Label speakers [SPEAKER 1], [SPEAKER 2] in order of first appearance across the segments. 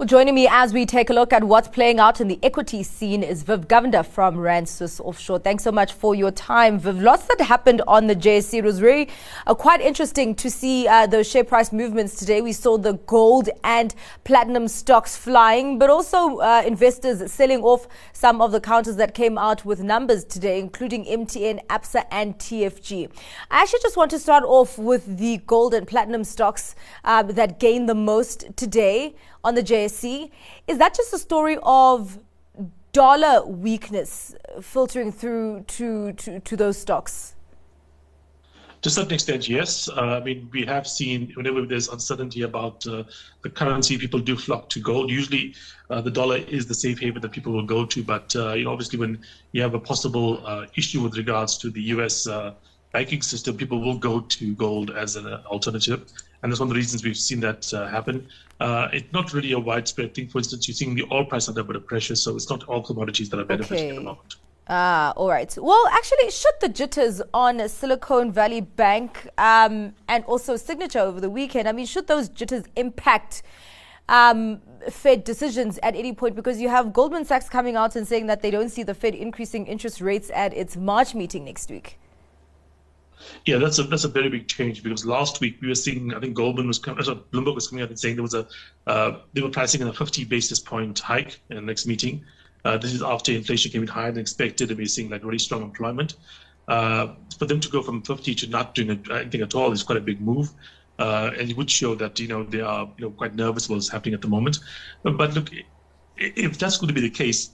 [SPEAKER 1] Well, joining me as we take a look at what's playing out in the equity scene is Viv Govender from Rand Swiss Offshore. Thanks so much for your time, Viv. Lots that happened on the. It was very uh, quite interesting to see uh, those share price movements today. We saw the gold and platinum stocks flying, but also uh, investors selling off some of the counters that came out with numbers today, including MTN, ABSA, and TFG. I actually just want to start off with the gold and platinum stocks uh, that gained the most today on the JSE. Is that just a story of dollar weakness filtering through to, to, to those stocks?
[SPEAKER 2] To a certain extent, yes. Uh, I mean, we have seen whenever there's uncertainty about uh, the currency, people do flock to gold. Usually, uh, the dollar is the safe haven that people will go to. But uh, you know, obviously, when you have a possible uh, issue with regards to the U.S. Banking system, people will go to gold as an alternative and that's one of the reasons we've seen that uh, happen. Uh, it's not really a widespread thing. For instance, you're seeing the oil price under a bit of pressure, so it's not all commodities that are benefiting okay. at the moment.
[SPEAKER 1] Ah, all right. Well, actually, should the jitters on Silicon Valley Bank um, and also Signature over the weekend, I mean, should those jitters impact um, Fed decisions at any point? Because you have Goldman Sachs coming out and saying that they don't see the Fed increasing interest rates at its March meeting next week.
[SPEAKER 2] Yeah, that's a that's a very big change because last week we were seeing I think Goldman was coming, sorry, Bloomberg was coming out and saying there was a uh, they were pricing in a 50 basis point hike in the next meeting. Uh, this is after inflation came in higher than expected, and we're seeing like really strong employment. Uh, for them to go from 50 to not doing anything at all is quite a big move. Uh, and it would show that you know they are you know quite nervous about what's happening at the moment. But, but look, if that's going to be the case,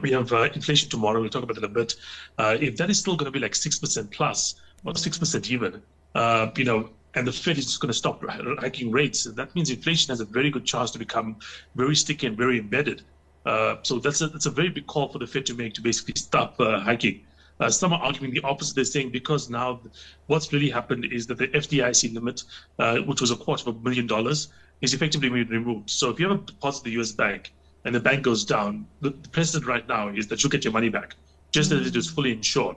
[SPEAKER 2] we have uh, inflation tomorrow. We'll talk about it a bit. Uh, if that is still going to be like six percent plus, or six percent even, uh, you know, and the Fed is just going to stop hiking rates, that means inflation has a very good chance to become very sticky and very embedded. Uh, so that's a that's a very big call for the Fed to make to basically stop uh, hiking. Uh, some are arguing the opposite. They're saying because now what's really happened is that the FDIC limit, which was a quarter of a million dollars, is effectively being removed. So if you have a deposit at the U.S. bank and the bank goes down, the, the precedent right now is that you get your money back, just mm-hmm. as it is fully insured.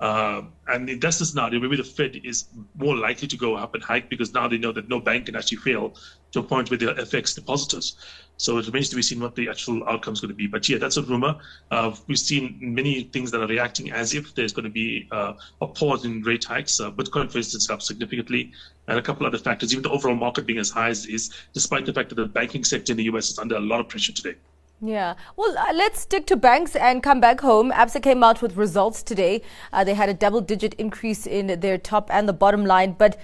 [SPEAKER 2] Uh, and the scenario, maybe the Fed is more likely to go up and hike because now they know that no bank can actually fail to a point where they're FX depositors. So it remains to be seen what the actual outcome is going to be. But yeah, that's a rumor. Uh, we've seen many things that are reacting as if there's going to be uh, a pause in rate hikes. Uh, Bitcoin, for instance, up significantly, and a couple other factors. Even the overall market being as high as is, despite the fact that the banking sector in the US is under a lot of pressure today.
[SPEAKER 1] Yeah. Well, uh, let's stick to banks and come back home. ABSA came out with results today. Uh, they had a double digit increase in their top and the bottom line, but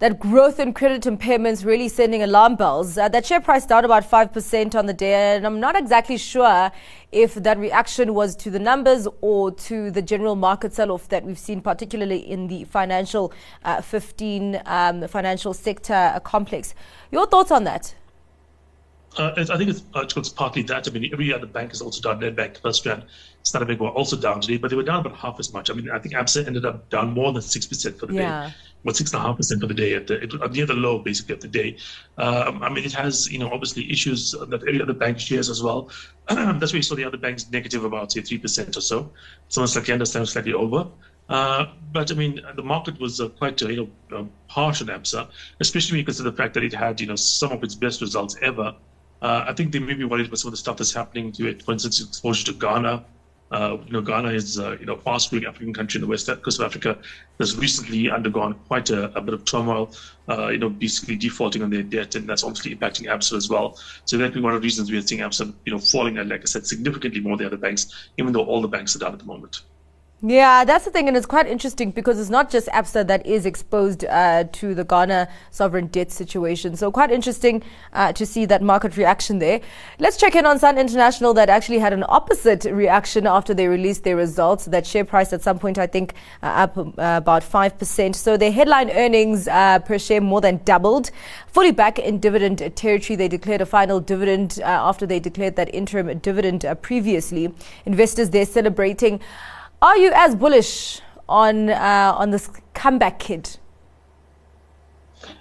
[SPEAKER 1] that growth in credit impairments really sending alarm bells. Uh, that share price down about 5% on the day, and I'm not exactly sure if that reaction was to the numbers or to the general market sell off that we've seen, particularly in the financial uh, 15 um, financial sector complex. Your thoughts on that?
[SPEAKER 2] Uh, I think it's, uh, it's partly that. I mean, every other bank has also done. Nedbank, FirstRand, Standard Bank were also down today, but they were down about half as much. I mean, I think ABSA ended up down more than 6% for the yeah. day. Well, 6.5% for the day, at the, it, near the low, basically, of the day. Um, I mean, it has, you know, obviously issues that every other bank shares as well. That's why you saw the other banks negative about, say, 3% or so. Some slightly under, some slightly over. Uh, but I mean, the market was uh, quite, uh, you know, um, harsh on ABSA, especially because of the fact that it had, you know, some of its best results ever uh, I think they may be worried about some of the stuff that's happening to it. For instance, exposure to Ghana. Uh, you know, Ghana is uh, you know fast-growing African country in the west coast of Africa that's recently undergone quite a, a bit of turmoil. Uh, you know, basically defaulting on their debt, and that's obviously impacting ABSA as well. So that be one of the reasons we are seeing ABSA, you know, falling, like I said, significantly more than the other banks, even though all the banks are down at the moment.
[SPEAKER 1] Yeah, that's the thing, and it's quite interesting because it's not just ABSA that is exposed uh, to the Ghana sovereign debt situation. So, quite interesting uh, to see that market reaction there. Let's check in on Sun International that actually had an opposite reaction after they released their results. That share price at some point, I think, uh, up uh, about 5%. So, their headline earnings uh, per share more than doubled. Fully back in dividend territory, they declared a final dividend uh, after they declared that interim dividend previously. Investors there celebrating. Are you as bullish on uh, on this comeback kid?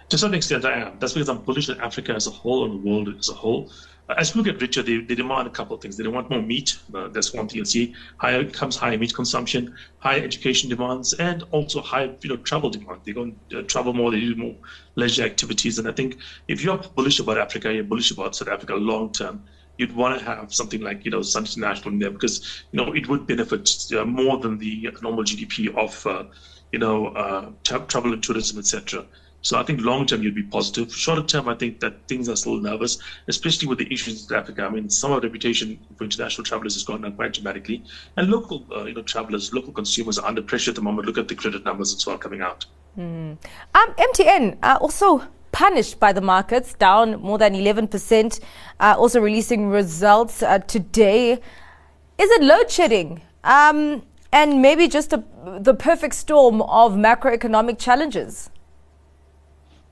[SPEAKER 2] To some extent, I am. That's because I'm bullish on Africa as a whole and the world as a whole. As we get richer, they, they demand a couple of things. They want more meat. Uh, that's one thing you'll see. Higher incomes, higher meat consumption, higher education demands, and also high you know travel demand. They go and uh, travel more. They do more leisure activities. And I think if you're bullish about Africa, you're bullish about South Africa long term. You'd want to have something like you know Sun International in there because you know it would benefit uh, more than the normal GDP of uh, you know uh, travel and tourism, etc. So I think long term you'd be positive. Shorter term, I think that things are still nervous, especially with the issues in Africa. I mean, some of the reputation for international travelers has gone down quite dramatically, and local, uh, you know, travelers, local consumers are under pressure at the moment. Look at the credit numbers so on coming out.
[SPEAKER 1] Mm. Um, MTN uh, also punished by the markets, down more than 11%, uh, also releasing results uh, today. Is it load shedding? Um, and maybe just a, the perfect storm of macroeconomic challenges?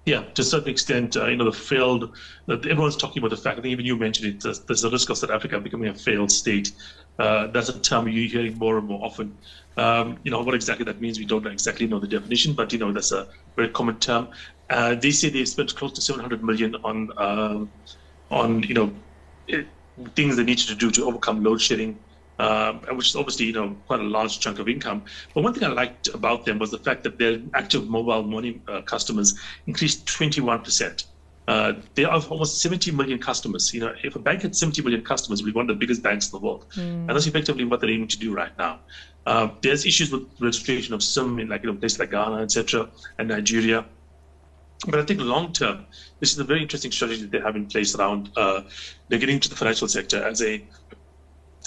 [SPEAKER 2] Yeah, to a certain extent, uh, you know, the failed, that everyone's talking about the fact, I think even you mentioned it, there's, there's a risk of South Africa becoming a failed state. Uh, that's a term you're hearing more and more often. Um, you know, what exactly that means, we don't exactly know the definition, but, you know, that's a very common term. Uh, they say they've spent close to 700 million on, um, on you know, it, things they needed to do to overcome load shedding um, which is obviously you know quite a large chunk of income. But one thing I liked about them was the fact that their active mobile money uh, customers increased 21 percent. Uh, they have almost 70 million customers. You know, if a bank had 70 million customers, we'd be one of the biggest banks in the world. Mm. And that's effectively what they're aiming to do right now. Uh, there's issues with registration of SIM in like you know places like Ghana, etc., and Nigeria. But I think long term, this is a very interesting strategy that they have in place around uh, they're getting into the financial sector as a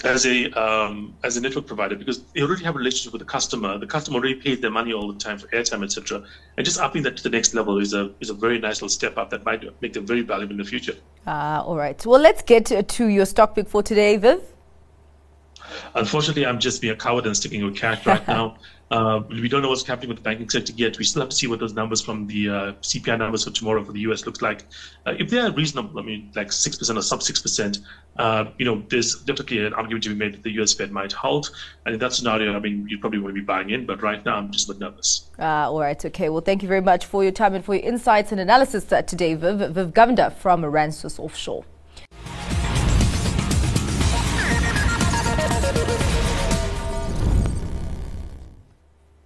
[SPEAKER 2] as a um, as a network provider because they already have a relationship with the customer. The customer already pays their money all the time for airtime, etc. And just upping that to the next level is a is a very nice little step up that might make them very valuable in the future.
[SPEAKER 1] Ah, uh, all right. Well, let's get to your stock pick for today, Viv.
[SPEAKER 2] Unfortunately, I'm just being a coward and sticking with cash right now. Uh, we don't know what's happening with the banking sector yet. We still have to see what those numbers from the uh, CPI numbers for tomorrow for the US looks like. Uh, if they are reasonable, I mean, like 6% or sub 6%, uh, you know, there's definitely an argument to be made that the US Fed might halt. And in that scenario, I mean, you probably want to be buying in, but right now I'm just a bit nervous.
[SPEAKER 1] Uh, all right, okay. Well, thank you very much for your time and for your insights and analysis today, Viv, Viv Govender from Rand Swiss Offshore.